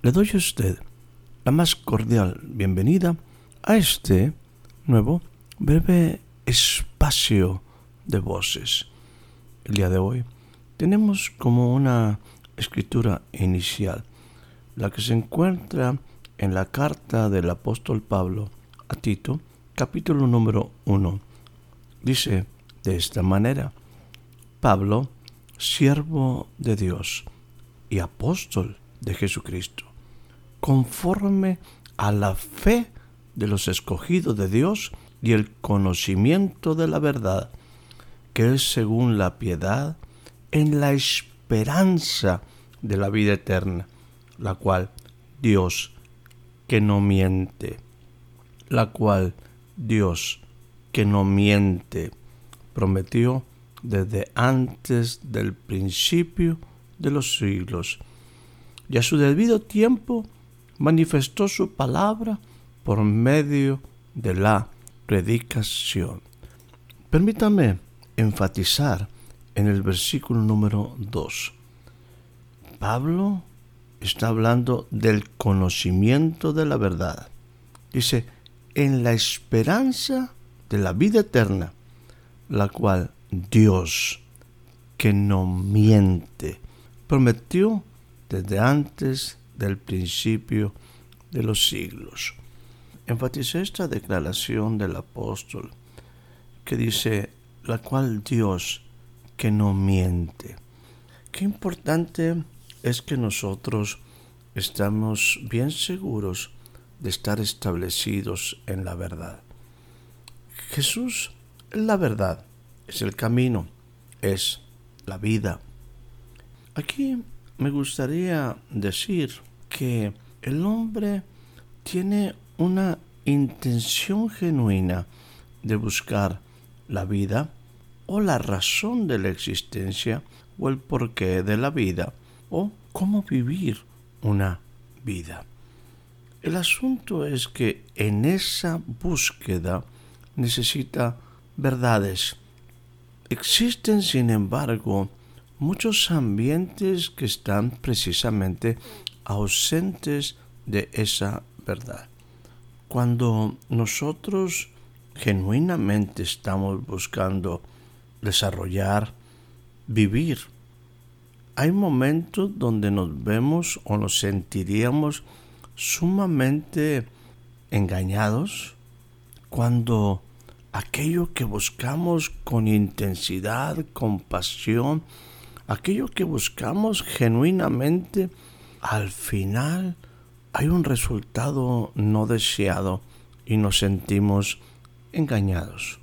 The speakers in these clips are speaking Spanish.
Le doy a usted la más cordial bienvenida a este nuevo breve espacio de voces. El día de hoy tenemos como una escritura inicial, la que se encuentra en la carta del apóstol Pablo a Tito, capítulo número 1. Dice de esta manera, Pablo, siervo de Dios y apóstol de Jesucristo conforme a la fe de los escogidos de Dios y el conocimiento de la verdad, que es según la piedad, en la esperanza de la vida eterna, la cual Dios, que no miente, la cual Dios, que no miente, prometió desde antes del principio de los siglos, y a su debido tiempo manifestó su palabra por medio de la predicación. Permítame enfatizar en el versículo número 2. Pablo está hablando del conocimiento de la verdad. Dice, en la esperanza de la vida eterna, la cual Dios, que no miente, prometió desde antes del principio de los siglos. Enfaticé esta declaración del apóstol que dice, la cual Dios que no miente. Qué importante es que nosotros estamos bien seguros de estar establecidos en la verdad. Jesús es la verdad, es el camino, es la vida. Aquí me gustaría decir que el hombre tiene una intención genuina de buscar la vida o la razón de la existencia o el porqué de la vida o cómo vivir una vida. El asunto es que en esa búsqueda necesita verdades. Existen, sin embargo, muchos ambientes que están precisamente ausentes de esa verdad. Cuando nosotros genuinamente estamos buscando desarrollar, vivir, hay momentos donde nos vemos o nos sentiríamos sumamente engañados cuando aquello que buscamos con intensidad, con pasión, aquello que buscamos genuinamente, al final hay un resultado no deseado y nos sentimos engañados.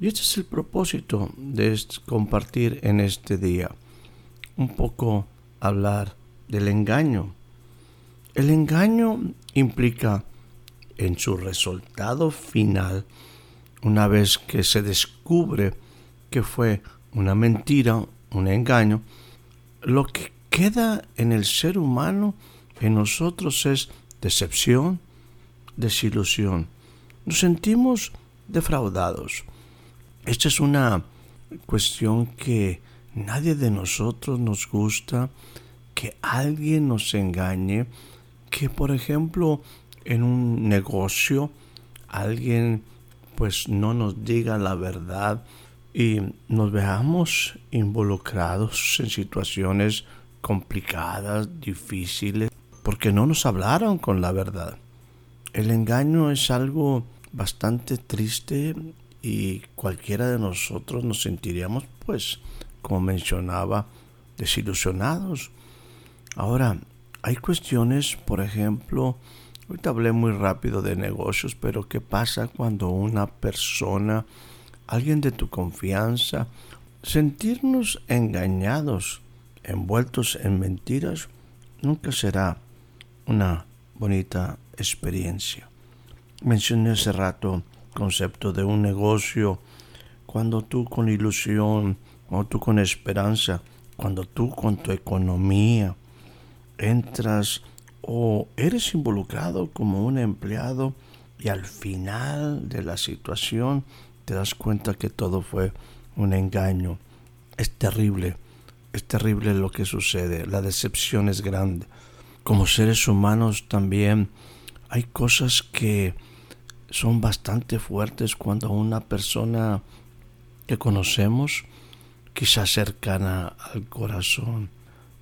Y este es el propósito de compartir en este día. Un poco hablar del engaño. El engaño implica en su resultado final, una vez que se descubre que fue una mentira, un engaño, lo que queda en el ser humano, en nosotros, es decepción, desilusión. Nos sentimos defraudados. Esta es una cuestión que nadie de nosotros nos gusta, que alguien nos engañe, que por ejemplo en un negocio alguien pues no nos diga la verdad y nos veamos involucrados en situaciones complicadas, difíciles, porque no nos hablaron con la verdad. El engaño es algo bastante triste y cualquiera de nosotros nos sentiríamos, pues, como mencionaba, desilusionados. Ahora, hay cuestiones, por ejemplo, Ahorita hablé muy rápido de negocios, pero ¿qué pasa cuando una persona, alguien de tu confianza, sentirnos engañados, envueltos en mentiras, nunca será una bonita experiencia. Mencioné hace rato el concepto de un negocio, cuando tú con ilusión, cuando tú con esperanza, cuando tú con tu economía entras o eres involucrado como un empleado y al final de la situación te das cuenta que todo fue un engaño. Es terrible, es terrible lo que sucede, la decepción es grande. Como seres humanos también hay cosas que son bastante fuertes cuando una persona que conocemos, quizás cercana al corazón,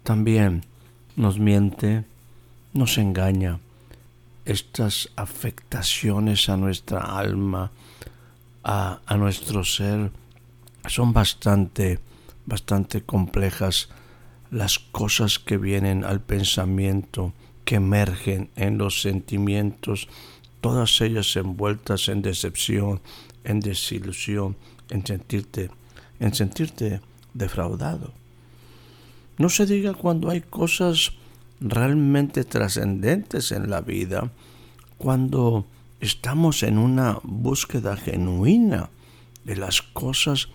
también nos miente, nos engaña. Estas afectaciones a nuestra alma, a, a nuestro ser, son bastante, bastante complejas las cosas que vienen al pensamiento, que emergen en los sentimientos, todas ellas envueltas en decepción, en desilusión, en sentirte, en sentirte defraudado. No se diga cuando hay cosas realmente trascendentes en la vida, cuando estamos en una búsqueda genuina de las cosas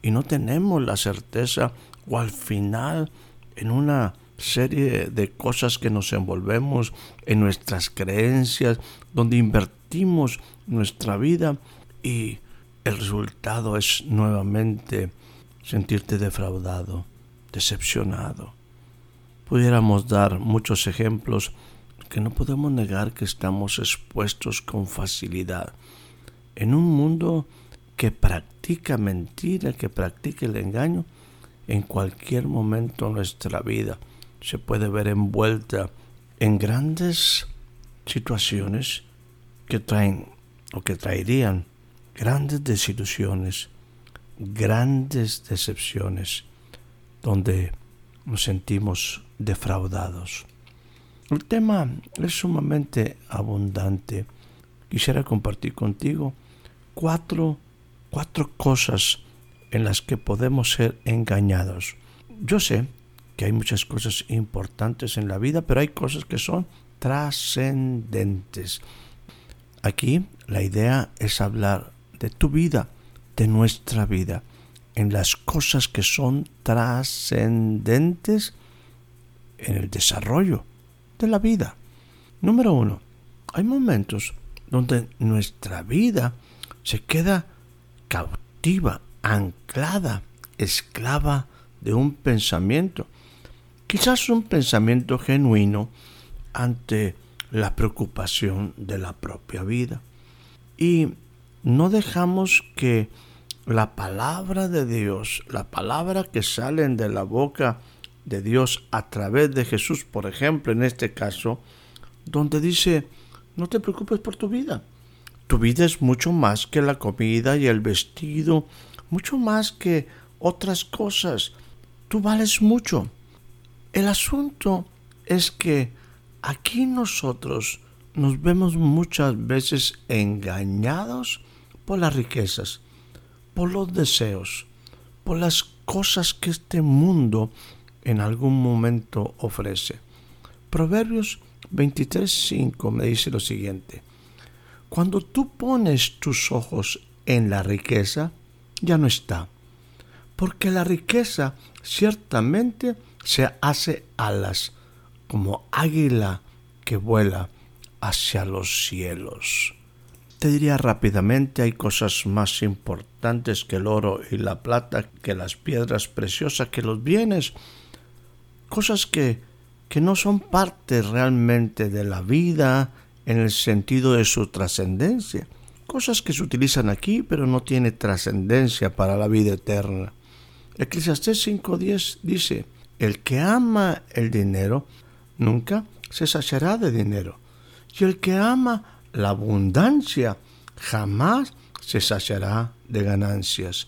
y no tenemos la certeza o al final en una serie de cosas que nos envolvemos en nuestras creencias, donde invertimos nuestra vida y el resultado es nuevamente sentirte defraudado, decepcionado. Pudiéramos dar muchos ejemplos que no podemos negar que estamos expuestos con facilidad en un mundo que practica mentira, que practica el engaño, en cualquier momento de nuestra vida se puede ver envuelta en grandes situaciones que traen o que traerían grandes desilusiones, grandes decepciones, donde nos sentimos defraudados. El tema es sumamente abundante. Quisiera compartir contigo cuatro, cuatro cosas en las que podemos ser engañados. Yo sé que hay muchas cosas importantes en la vida, pero hay cosas que son trascendentes. Aquí la idea es hablar de tu vida, de nuestra vida, en las cosas que son trascendentes en el desarrollo de la vida. Número uno, hay momentos donde nuestra vida se queda cautiva, anclada, esclava de un pensamiento. Quizás un pensamiento genuino ante la preocupación de la propia vida. Y no dejamos que la palabra de Dios, la palabra que salen de la boca de Dios a través de Jesús, por ejemplo, en este caso, donde dice, no te preocupes por tu vida. Tu vida es mucho más que la comida y el vestido, mucho más que otras cosas. Tú vales mucho. El asunto es que aquí nosotros nos vemos muchas veces engañados por las riquezas, por los deseos, por las cosas que este mundo en algún momento ofrece. Proverbios 23:5 me dice lo siguiente: Cuando tú pones tus ojos en la riqueza, ya no está, porque la riqueza ciertamente se hace alas como águila que vuela hacia los cielos. Te diría rápidamente, hay cosas más importantes que el oro y la plata, que las piedras preciosas, que los bienes, cosas que, que no son parte realmente de la vida en el sentido de su trascendencia, cosas que se utilizan aquí pero no tiene trascendencia para la vida eterna. Eclesiastés 5.10 dice, el que ama el dinero nunca se saciará de dinero, y el que ama la abundancia jamás se saciará de ganancias.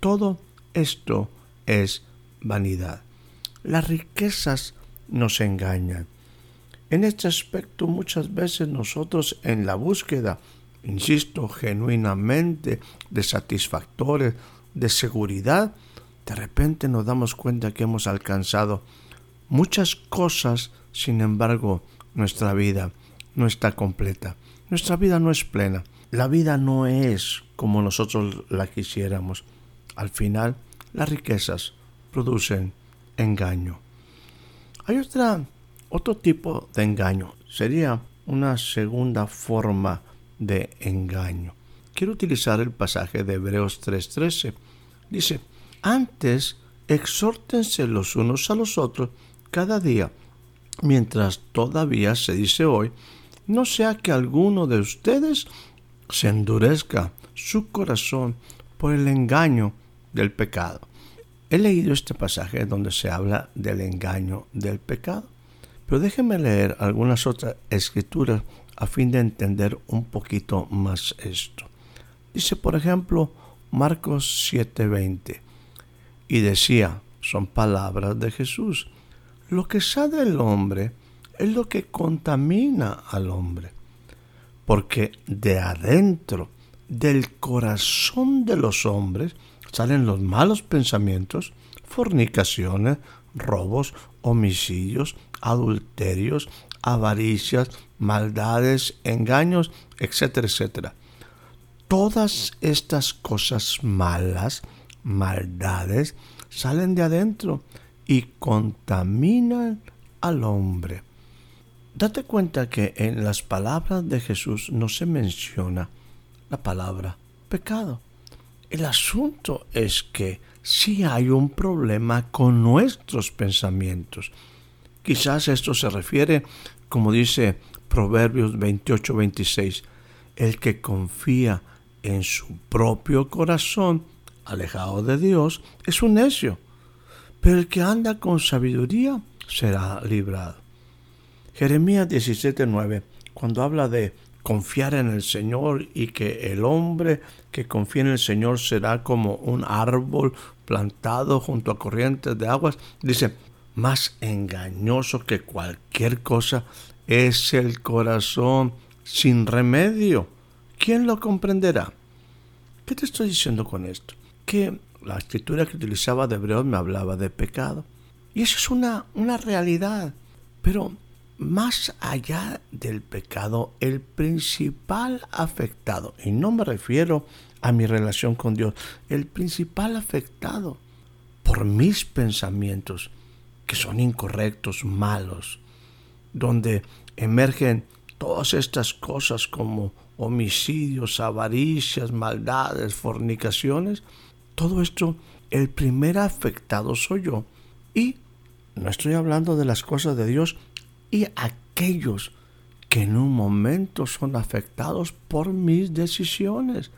Todo esto es vanidad. Las riquezas nos engañan. En este aspecto muchas veces nosotros en la búsqueda, insisto, genuinamente de satisfactores, de seguridad, de repente nos damos cuenta que hemos alcanzado muchas cosas, sin embargo, nuestra vida no está completa, nuestra vida no es plena, la vida no es como nosotros la quisiéramos. Al final, las riquezas producen engaño. Hay otra, otro tipo de engaño, sería una segunda forma de engaño. Quiero utilizar el pasaje de Hebreos 3:13. Dice, antes exhórtense los unos a los otros cada día, mientras todavía se dice hoy, no sea que alguno de ustedes se endurezca su corazón por el engaño del pecado. He leído este pasaje donde se habla del engaño del pecado, pero déjenme leer algunas otras escrituras a fin de entender un poquito más esto. Dice, por ejemplo, Marcos 7:20, y decía, son palabras de Jesús, lo que sale del hombre es lo que contamina al hombre, porque de adentro, del corazón de los hombres, salen los malos pensamientos, fornicaciones, robos, homicidios, adulterios, avaricias, maldades, engaños, etcétera, etcétera. Todas estas cosas malas, maldades, salen de adentro y contaminan al hombre. Date cuenta que en las palabras de Jesús no se menciona la palabra pecado. El asunto es que si hay un problema con nuestros pensamientos. Quizás esto se refiere, como dice Proverbios 28-26, el que confía en su propio corazón, alejado de Dios, es un necio, pero el que anda con sabiduría será librado. Jeremías 17:9, cuando habla de confiar en el Señor y que el hombre que confía en el Señor será como un árbol plantado junto a corrientes de aguas. Dice, más engañoso que cualquier cosa es el corazón sin remedio. ¿Quién lo comprenderá? ¿Qué te estoy diciendo con esto? Que la escritura que utilizaba de hebreo me hablaba de pecado. Y eso es una, una realidad. Pero más allá del pecado, el principal afectado, y no me refiero a mi relación con Dios, el principal afectado por mis pensamientos, que son incorrectos, malos, donde emergen todas estas cosas como homicidios, avaricias, maldades, fornicaciones, todo esto, el primer afectado soy yo. Y no estoy hablando de las cosas de Dios, y aquellos que en un momento son afectados por mis decisiones.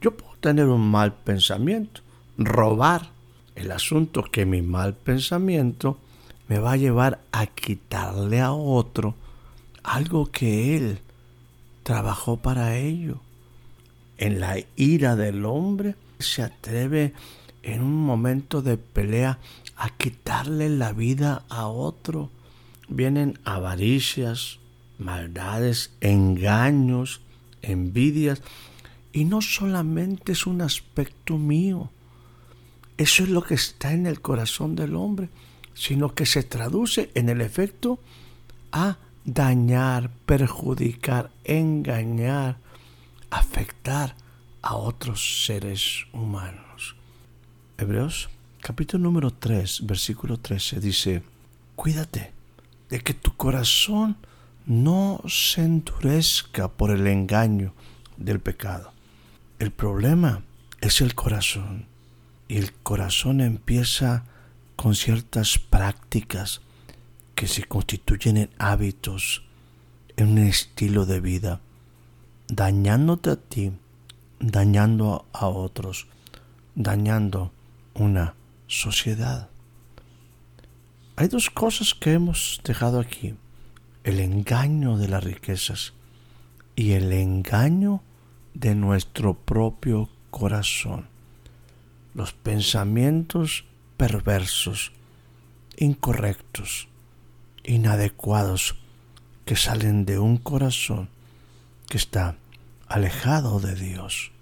Yo puedo tener un mal pensamiento, robar. El asunto que mi mal pensamiento me va a llevar a quitarle a otro algo que él trabajó para ello. En la ira del hombre se atreve en un momento de pelea a quitarle la vida a otro vienen avaricias, maldades, engaños, envidias, y no solamente es un aspecto mío, eso es lo que está en el corazón del hombre, sino que se traduce en el efecto a dañar, perjudicar, engañar, afectar a otros seres humanos. Hebreos capítulo número 3, versículo 13 dice, cuídate de que tu corazón no se endurezca por el engaño del pecado. El problema es el corazón y el corazón empieza con ciertas prácticas que se constituyen en hábitos, en un estilo de vida, dañándote a ti, dañando a otros, dañando una sociedad. Hay dos cosas que hemos dejado aquí. El engaño de las riquezas y el engaño de nuestro propio corazón. Los pensamientos perversos, incorrectos, inadecuados que salen de un corazón que está alejado de Dios.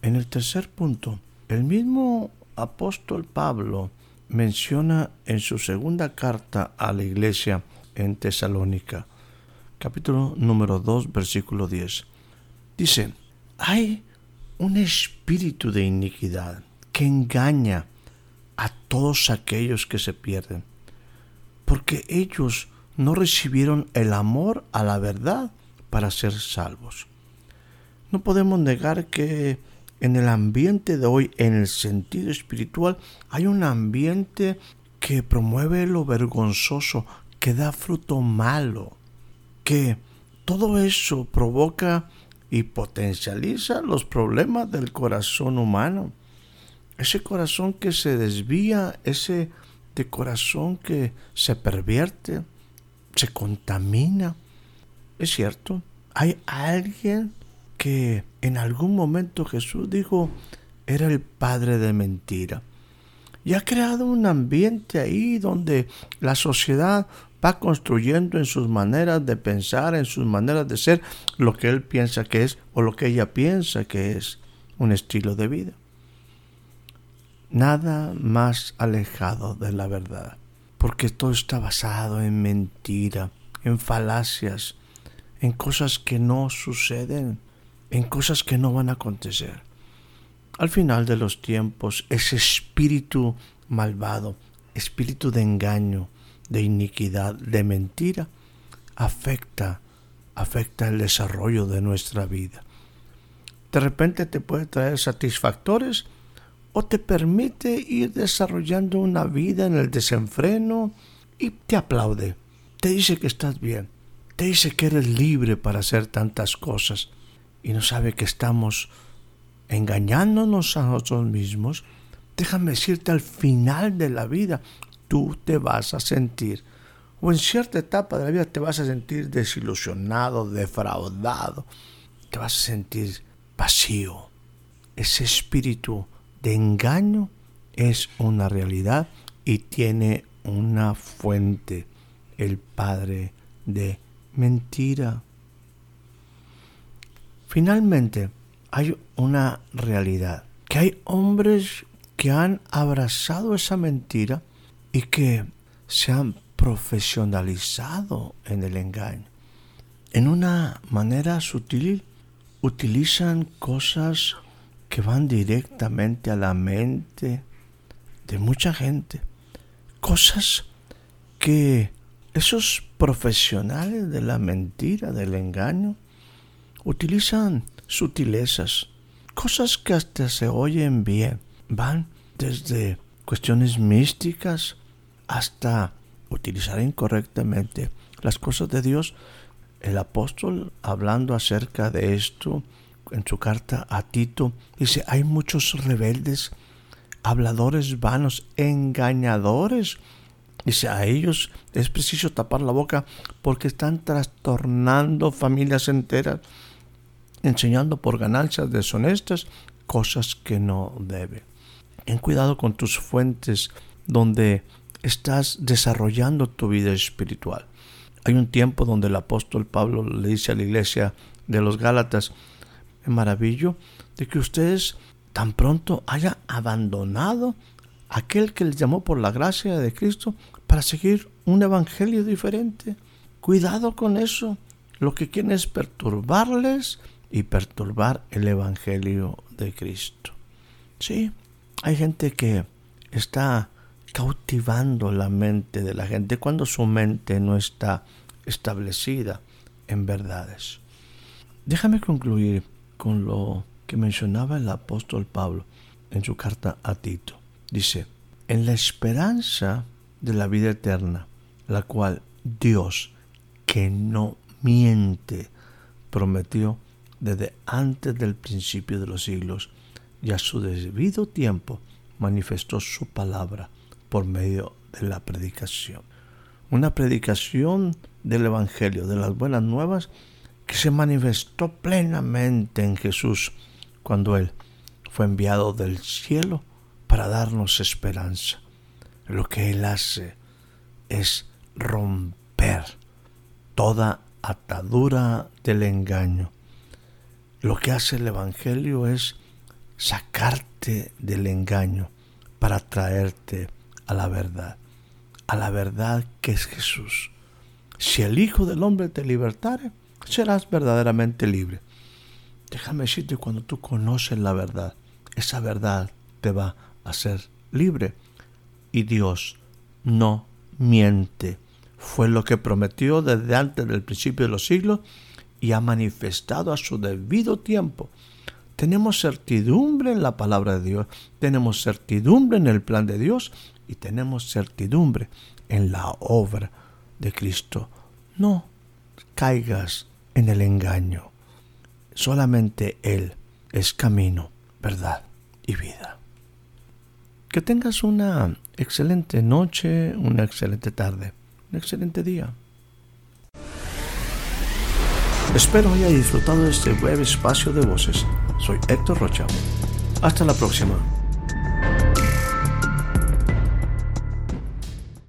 En el tercer punto, el mismo apóstol Pablo menciona en su segunda carta a la iglesia en Tesalónica, capítulo número 2, versículo 10. Dice, hay un espíritu de iniquidad que engaña a todos aquellos que se pierden, porque ellos no recibieron el amor a la verdad para ser salvos. No podemos negar que en el ambiente de hoy, en el sentido espiritual, hay un ambiente que promueve lo vergonzoso, que da fruto malo, que todo eso provoca y potencializa los problemas del corazón humano. Ese corazón que se desvía, ese de corazón que se pervierte, se contamina. Es cierto, hay alguien que en algún momento Jesús dijo era el padre de mentira. Y ha creado un ambiente ahí donde la sociedad va construyendo en sus maneras de pensar, en sus maneras de ser, lo que él piensa que es o lo que ella piensa que es un estilo de vida. Nada más alejado de la verdad, porque todo está basado en mentira, en falacias, en cosas que no suceden en cosas que no van a acontecer. Al final de los tiempos, ese espíritu malvado, espíritu de engaño, de iniquidad, de mentira, afecta, afecta el desarrollo de nuestra vida. De repente te puede traer satisfactores o te permite ir desarrollando una vida en el desenfreno y te aplaude, te dice que estás bien, te dice que eres libre para hacer tantas cosas y no sabe que estamos engañándonos a nosotros mismos, déjame decirte al final de la vida, tú te vas a sentir, o en cierta etapa de la vida te vas a sentir desilusionado, defraudado, te vas a sentir vacío. Ese espíritu de engaño es una realidad y tiene una fuente, el Padre de mentira. Finalmente, hay una realidad, que hay hombres que han abrazado esa mentira y que se han profesionalizado en el engaño. En una manera sutil utilizan cosas que van directamente a la mente de mucha gente. Cosas que esos profesionales de la mentira, del engaño, utilizan sutilezas, cosas que hasta se oyen bien. Van desde cuestiones místicas hasta utilizar incorrectamente las cosas de Dios. El apóstol, hablando acerca de esto en su carta a Tito, dice, hay muchos rebeldes, habladores vanos, engañadores. Dice, a ellos es preciso tapar la boca porque están trastornando familias enteras enseñando por ganancias deshonestas cosas que no debe. Ten cuidado con tus fuentes donde estás desarrollando tu vida espiritual. Hay un tiempo donde el apóstol Pablo le dice a la iglesia de los Gálatas, me maravillo de que ustedes tan pronto hayan abandonado aquel que les llamó por la gracia de Cristo para seguir un evangelio diferente. Cuidado con eso. Lo que quieren es perturbarles y perturbar el Evangelio de Cristo. Sí, hay gente que está cautivando la mente de la gente cuando su mente no está establecida en verdades. Déjame concluir con lo que mencionaba el apóstol Pablo en su carta a Tito. Dice, en la esperanza de la vida eterna, la cual Dios, que no miente, prometió desde antes del principio de los siglos y a su debido tiempo manifestó su palabra por medio de la predicación. Una predicación del Evangelio, de las buenas nuevas, que se manifestó plenamente en Jesús cuando Él fue enviado del cielo para darnos esperanza. Lo que Él hace es romper toda atadura del engaño. Lo que hace el Evangelio es sacarte del engaño para traerte a la verdad, a la verdad que es Jesús. Si el Hijo del Hombre te libertare, serás verdaderamente libre. Déjame decirte, cuando tú conoces la verdad, esa verdad te va a hacer libre. Y Dios no miente. Fue lo que prometió desde antes del principio de los siglos y ha manifestado a su debido tiempo. Tenemos certidumbre en la palabra de Dios, tenemos certidumbre en el plan de Dios y tenemos certidumbre en la obra de Cristo. No caigas en el engaño. Solamente Él es camino, verdad y vida. Que tengas una excelente noche, una excelente tarde, un excelente día. Espero haya disfrutado de este breve espacio de voces. Soy Héctor Rocha. Hasta la próxima.